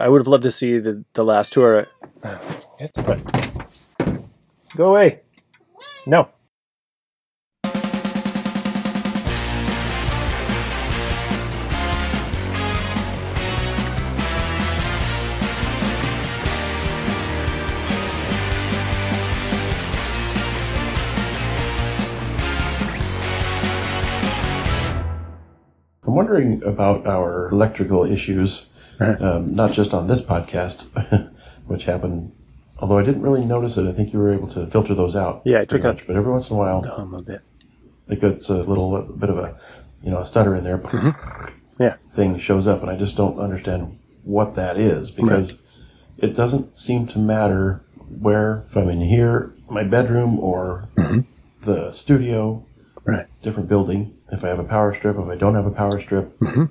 I would have loved to see the the last tour. Go away. No. I'm wondering about our electrical issues, um, not just on this podcast, which happened. Although I didn't really notice it, I think you were able to filter those out. Yeah, I took pretty out- but every once in a while, Um, a bit. it gets a little a bit of a, you know, a stutter in there. Mm-hmm. Yeah. thing shows up, and I just don't understand what that is because it doesn't seem to matter where if I'm in here, my bedroom, or Mm-hmm. the studio, Right. different building. If I have a power strip, if I don't have a power strip, Mm-hmm.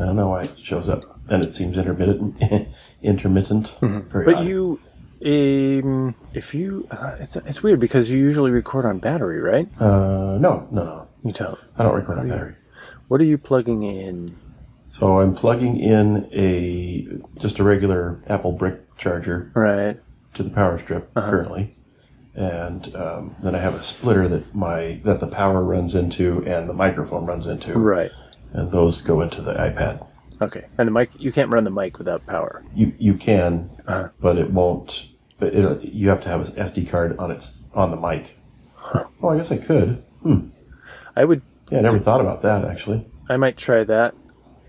I don't know why it shows up, and it seems intermittent, intermittent. Mm-hmm. But odd. you, um, if you, uh, it's it's weird because you usually record on battery, right? uh, no, no, no, You don't. I don't record on battery. What are you plugging in? So I'm plugging in a just a regular Apple brick charger Right. to the power strip Uh-huh. currently, and um, then I have a splitter that my that the power runs into and the microphone runs into, Right. and those go into the iPad. Okay. And the mic, you can't run the mic without power. You you can, Uh-huh. but it won't. But it, you have to have an SD card on its on the mic. Oh, I guess I could. Hmm. I would, Yeah, I never thought about that actually. I might try that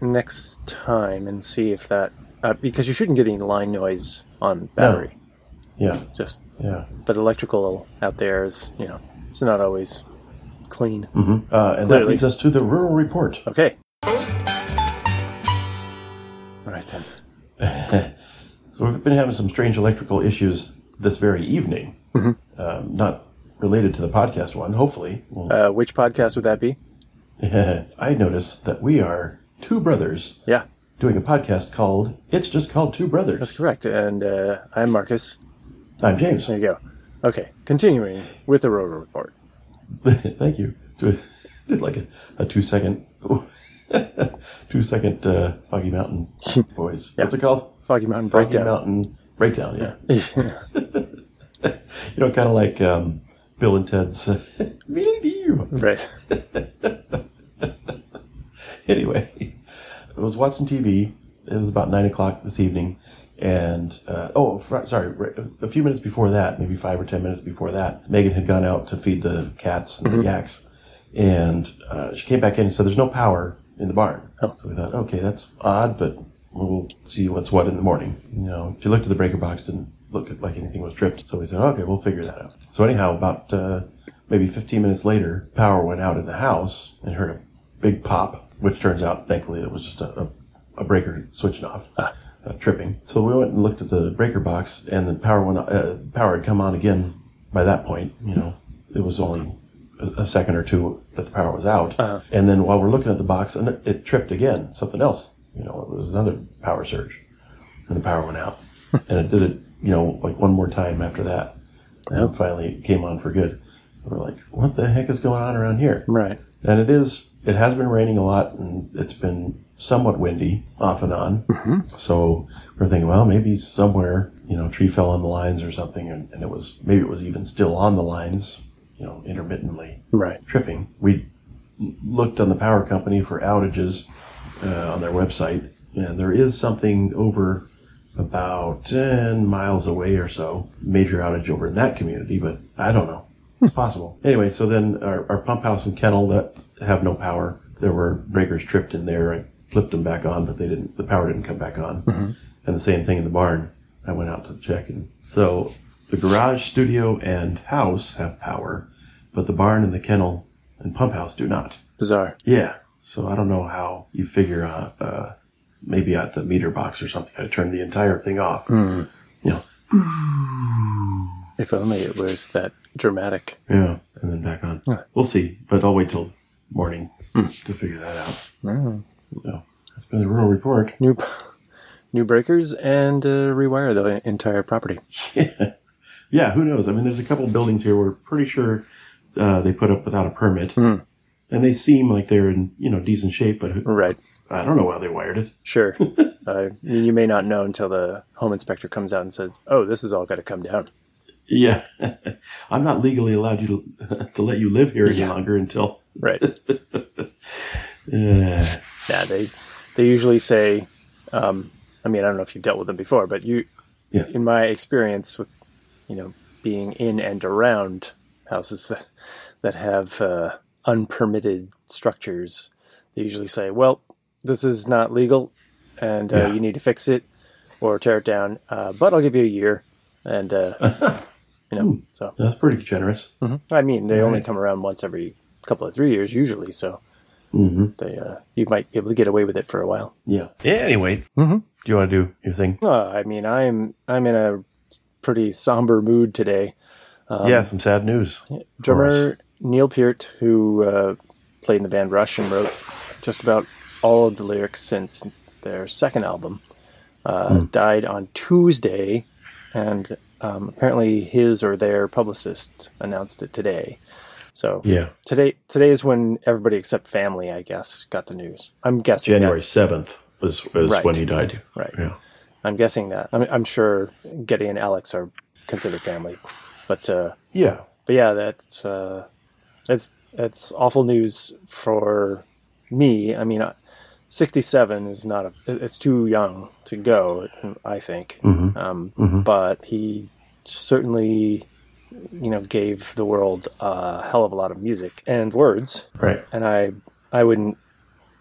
next time and see if that, uh, because you shouldn't get any line noise on battery. Yeah, Just, yeah. but electrical out there is, you know, it's not always clean. hmm Uh, and that leads us to the rural report. Okay. Right then. So we've been having some strange electrical issues this very evening. Mm-hmm. Um, not related to the podcast one, hopefully. Well, Uh, which podcast would that be? I noticed that we are two brothers Yeah, doing a podcast called It's Just Called Two Brothers. that's correct. And uh, I'm Marcus. I'm James. There you go. Okay, continuing with the Rural Report. Thank you. Did like a, a two second two second uh, Foggy Mountain boys. What's it called? Foggy Mountain Foggy Breakdown. Mountain Breakdown, yeah. You know, kind of like um, Bill and Ted's. uh, right. anyway, I was watching TV. It was about nine o'clock this evening, and uh, oh, fr- sorry, right, a few minutes before that, maybe five or ten minutes before that, Megan had gone out to feed the cats and the yaks, and uh, she came back in and said, "There's no power in the barn." Oh. So we thought, okay, that's odd, but we'll see what's what in the morning. You know, she looked at the breaker box, didn't look like anything was tripped, so we said, okay, we'll figure that out. So anyhow, about uh, maybe 15 minutes later, power went out in the house and heard a big pop, which turns out, thankfully, it was just a, a, a breaker switching off, uh, tripping. So we went and looked at the breaker box, and the power went. Uh, power had come on again. By that point, you know, it was only a, second or two that the power was out, Uh-huh. and then while we're looking at the box, and it, it tripped again. Something else, you know, it was another power surge, and the power went out, and it did it, you know, like one more time after that. And finally, it came on for good. We're like, what the heck is going on around here? Right. And it is, it has been raining a lot and it's been somewhat windy off and on. So we're thinking, well, maybe somewhere, you know, tree fell on the lines or something and, and it was, maybe it was even still on the lines, you know, intermittently Right. tripping. We looked on the power company for outages uh, on their website and there is something over about 10 miles away or so, major outage over in that community, but I don't know. It's possible. Anyway, so then our, our pump house and kennel that have no power, there were breakers tripped in there. I flipped them back on, but they didn't, the power didn't come back on. And the same thing in the barn. I went out to check and so the garage, studio, and house have power, but the barn and the kennel and pump house do not. Bizarre. Yeah. So I don't know how you figure out, uh, maybe at the meter box or something, I turn the entire thing off. You know, If only it was that dramatic. yeah, and then back on. Yeah. We'll see, but I'll wait till morning to figure that out. Oh. So that's been the rural report. New, new breakers and uh, rewire the entire property. Yeah, yeah, who knows? I mean, there's a couple buildings here we're pretty sure uh, they put up without a permit. and they seem like they're in you know decent shape, but Right. I don't know how they wired it. Sure. uh, you may not know until the home inspector comes out and says, "Oh, this is all got to come down." Yeah, I'm not legally allowed you to, to let you live here any Yeah. longer until. Right. Uh, yeah. They they usually say. Um, I mean, I don't know if you've dealt with them before, but you, Yeah. in my experience with, you know, being in and around houses that that have uh, unpermitted structures, they usually say, "Well, this is not legal, and uh, Yeah. you need to fix it or tear it down. Uh, but I'll give you a year." And uh, you know, so that's pretty generous. I mean, they only come around once every couple of three years usually, so hmm they uh, you might be able to get away with it for a while. Yeah. Yeah. Anyway, Mhm. do you want to do your thing? Uh, I mean, I'm I'm in a pretty somber mood today. Um, yeah, some sad news. drummer Neil Peart, who uh, played in the band Rush and wrote just about all of the lyrics since their second album, uh, died on Tuesday, and um, apparently his or their publicist announced it today. So Yeah, today today is when everybody except family, I guess, got the news. I'm guessing January seventh was, was Right. when he died. Right. Yeah. I'm guessing that. I'm, I'm sure Geddy and Alex are considered family, but uh, Yeah. but yeah, that's uh, it's it's awful news for me. I mean, uh, 67 is not a. It's too young to go. I think, Mhm. um, Mhm. but he certainly, you know, gave the world a hell of a lot of music and words Right. and I I wouldn't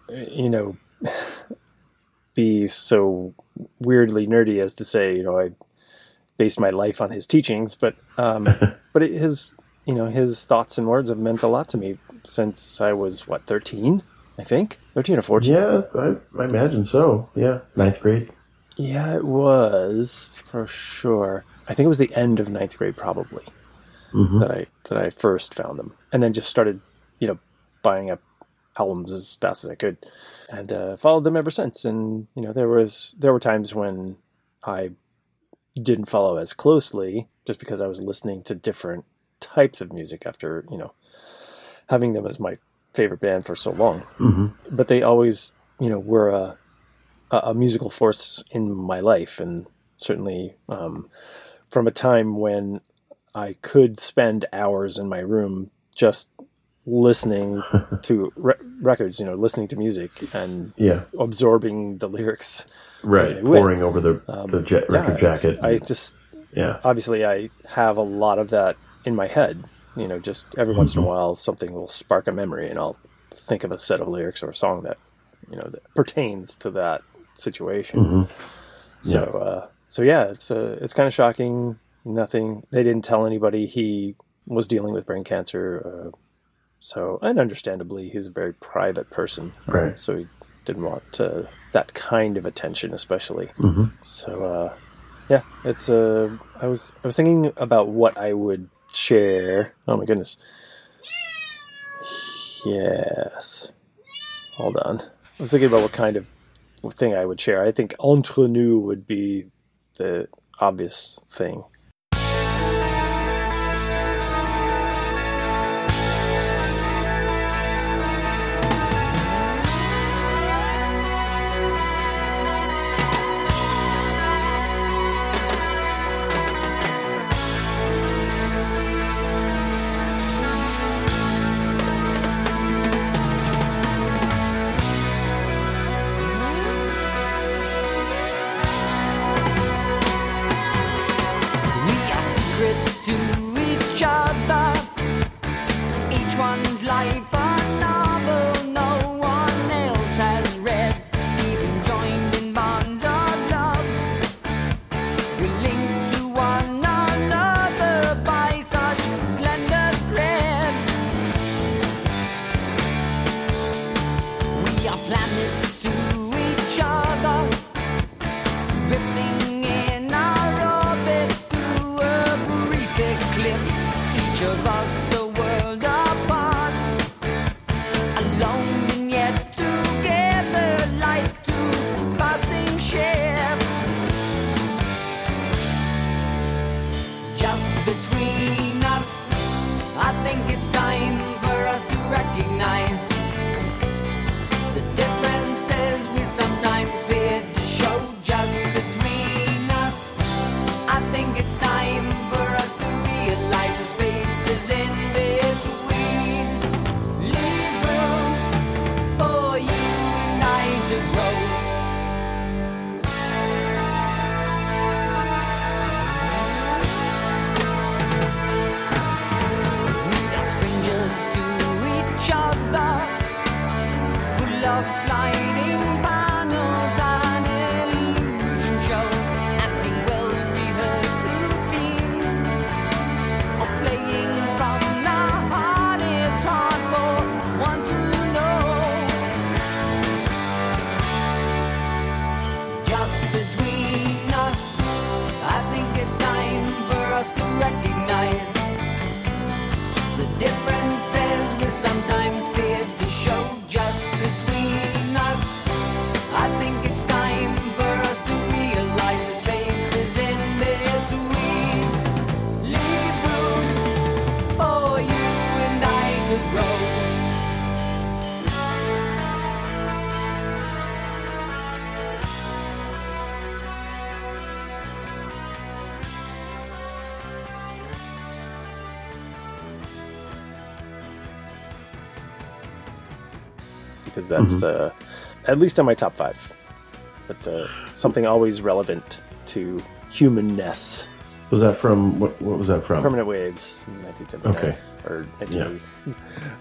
you know be so weirdly nerdy as to say you know I based my life on his teachings, but um, but it, his you know his thoughts and words have meant a lot to me since I was what thirteen I think thirteen or fourteen. Yeah, I, I imagine so. Yeah, ninth grade. Yeah, it was for sure. I think it was the end of ninth grade probably Mhm. that I that I first found them, and then just started, you know, buying up albums as fast as I could, and uh, followed them ever since. And you know, there was there were times when I didn't follow as closely, just because I was listening to different types of music after you know having them as my favorite band for so long. Hmm but they always, you know, were a a, a musical force in my life, and certainly um, from a time when I could spend hours in my room just listening to re- records, you know, listening to music and Yeah. absorbing the lyrics. Right. As I went. Pouring over the Um, the ja- yeah, record it's- jacket. I just yeah. obviously I have a lot of that in my head. You know, just every once in a while something will spark a memory and I'll think of a set of lyrics or a song that, you know, that pertains to that situation. Mhm. So uh so yeah, it's uh, it's kind of shocking. Nothing they didn't tell anybody he was dealing with brain cancer. Uh, so and understandably he's a very private person. Right. So he didn't want uh, that kind of attention especially. hmm So uh, yeah, it's uh, I was I was thinking about what I would share. Oh my goodness. Yes. Hold on. I was thinking about what kind of thing I would share. I think entre nous would be the obvious thing. Because that's Mm-hmm. the at least on my top five. But uh, something always relevant to humanness. Was that from what? What was that from? Permanent Waves, 1979. Okay. Or 1980.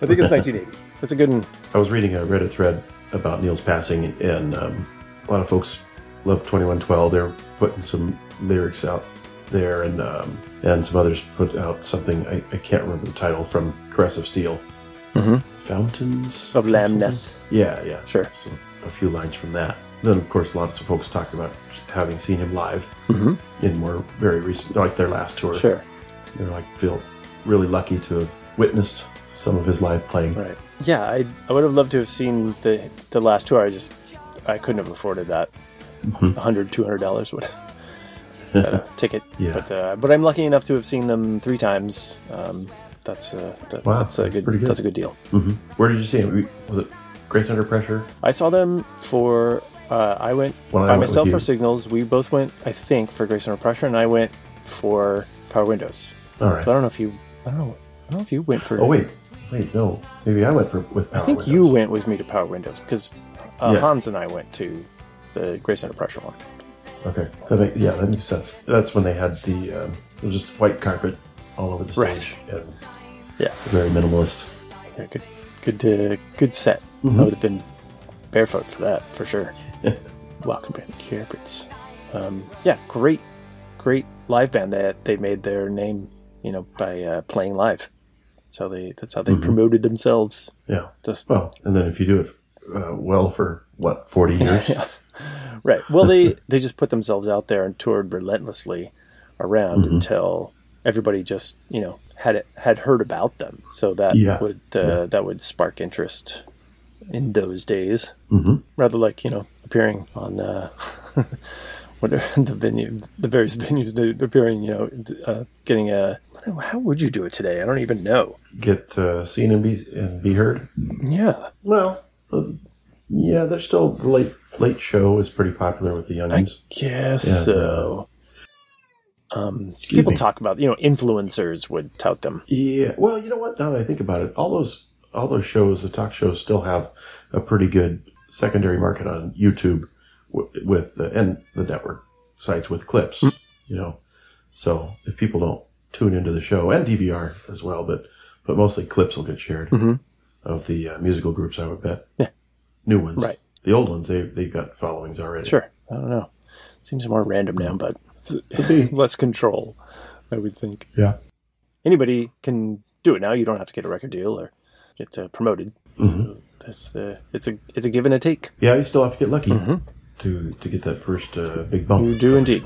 I think it's 1980. That's a good one. I was reading a Reddit thread about Neil's passing, and um, a lot of folks love Twenty One Twelve. They're putting some lyrics out there, and um, and some others put out something I, I can't remember the title from Caress of Steel. Fountains Of Lamneth. Yeah, yeah, Sure. So a few lines from that. Then, of course, lots of folks talked about having seen him live in more very recent, like their last tour. Sure. They're like feel really lucky to have witnessed some of his live playing. Right. Yeah, I, I would have loved to have seen the the last tour. I just I couldn't have afforded that. Mm-hmm. A hundred, two hundred dollars would uh, ticket. Yeah. But uh, but I'm lucky enough to have seen them three times. Um, that's uh, that, Wow, that's a that's good, pretty good. That's a good deal. hmm Where did you see him? Was it Grace Under Pressure? I saw them for. Uh, I went When I by went myself for Signals. We both went, I think, for Grace Under Pressure, and I went for Power Windows. All right. So I don't know if you. I don't know. I don't know if you went for. Oh wait, wait, no. Maybe I went for with Power I think Windows. you went with me to Power Windows because uh, Yeah. Hans and I went to the Grace Under Pressure one. Okay. That make, yeah, that makes sense. That's when they had the um, it was just white carpet all over the stage Right. Yeah, very minimalist. yeah good, good, uh, good set. Mm-hmm. I would have been barefoot for that for sure. Welcome to the carpets. Um, yeah, great, great live band that they made their name, you know, by uh, playing live. That's how they. That's how they Mm-hmm. promoted themselves. Yeah. Just Well, and then if you do it uh, well for what forty years, yeah. Right. Well, they they just put themselves out there and toured relentlessly around Mm-hmm. until everybody just you know had it had heard about them. So that Yeah. would uh, Yeah. that would spark interest in those days, hmm rather like you know appearing on uh, whatever the venue, the various venues, appearing you know uh, getting a. How would you do it today? I don't even know. get uh, seen and be and be heard. Yeah, Well, uh, yeah, there's still the late late show is pretty popular with the youngins. I guess Yeah, so. Um, people me. talk about you know influencers would tout them. Yeah. Well, you know what? Now that I think about it, all those all those shows, the talk shows, still have a pretty good secondary market on YouTube w- with the, and the network sites with clips. Hmm. You know, so if people don't tune into the show and DVR as well, but but mostly clips will get shared of the uh, musical groups. I would bet. Mm-hmm. Yeah. New ones. Right. The old ones, they they've got followings already. Sure. I don't know. Seems more random now, but less control, I would think. Yeah. Anybody can do it now. You don't have to get a record deal or get uh, promoted. Mm-hmm. So that's the it's a it's a give and a take. Yeah, you still have to get lucky to to get that first uh, big bump. Mm-hmm. You do indeed.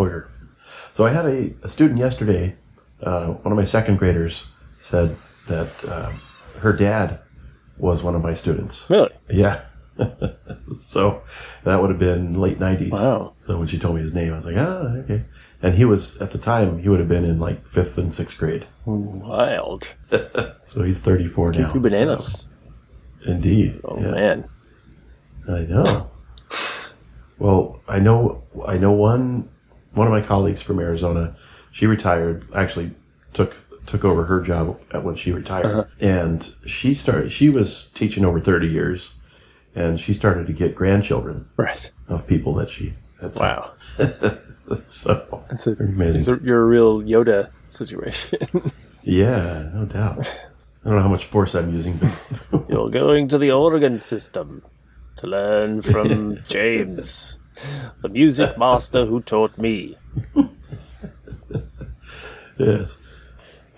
So I had a, a student yesterday. Uh, one of my second graders said that um, her dad was one of my students. Really? Yeah. so that would have been late nineties. Wow. So when she told me his name, I was like, ah, okay. And he was at the time he would have been in like fifth and sixth grade. Wild. So he's thirty four now. Cuckoo bananas. Indeed. Oh man. I know. Well, I know. I know one. One of my colleagues from Arizona. She retired. Actually, took took over her job at when she retired, Uh-huh. and she started. She was teaching over thirty years, and she started to get grandchildren Right. of people that she had. Wow. so It's, a, amazing. it's a, you're a real Yoda situation. yeah, no doubt. I don't know how much force I'm using, but you're going to the Dagobah system to learn from James, the music master who taught me. Yes.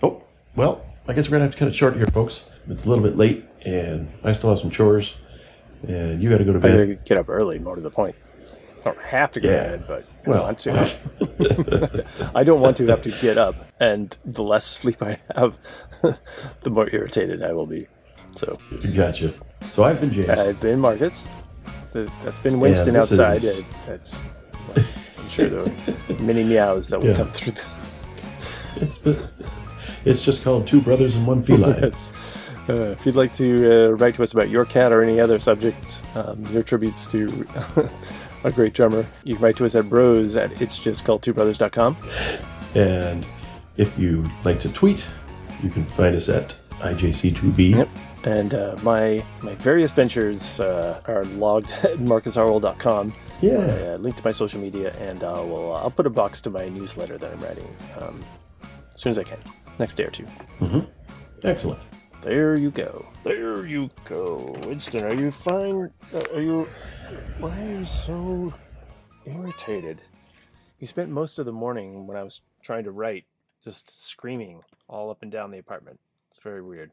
Oh, well, I guess we're going to have to cut it short here, folks. It's a little bit late, and I still have some chores, and you got to go to I bed. gotta get up early, more to the point. I don't have to go Yeah. to bed, but I Well. want to. I don't want to have to get up, and the less sleep I have, the more irritated I will be. So Gotcha. So I've been James. I've been Marcus. The, that's been Winston this outside. is- That's I'm sure there are many meows that will Yeah. come through. The, It's, it's just called Two Brothers and One Feline. Uh, if you'd like to uh, write to us about your cat or any other subject, um, your tributes to a great drummer, you can write to us at bros at it's just called two brothers.com. and if you'd like to tweet, you can find us at IJC2B. Yep. And uh, my my various ventures uh, are logged at marcusharwell.com. Yeah. Uh, link to my social media, and I will I'll put a box to my newsletter that I'm writing um, as soon as I can, next day or two. Excellent. There you go. There you go. Winston, are you fine? Uh, Are you. Why are you so irritated? You spent most of the morning when I was trying to write just screaming all up and down the apartment. It's very weird.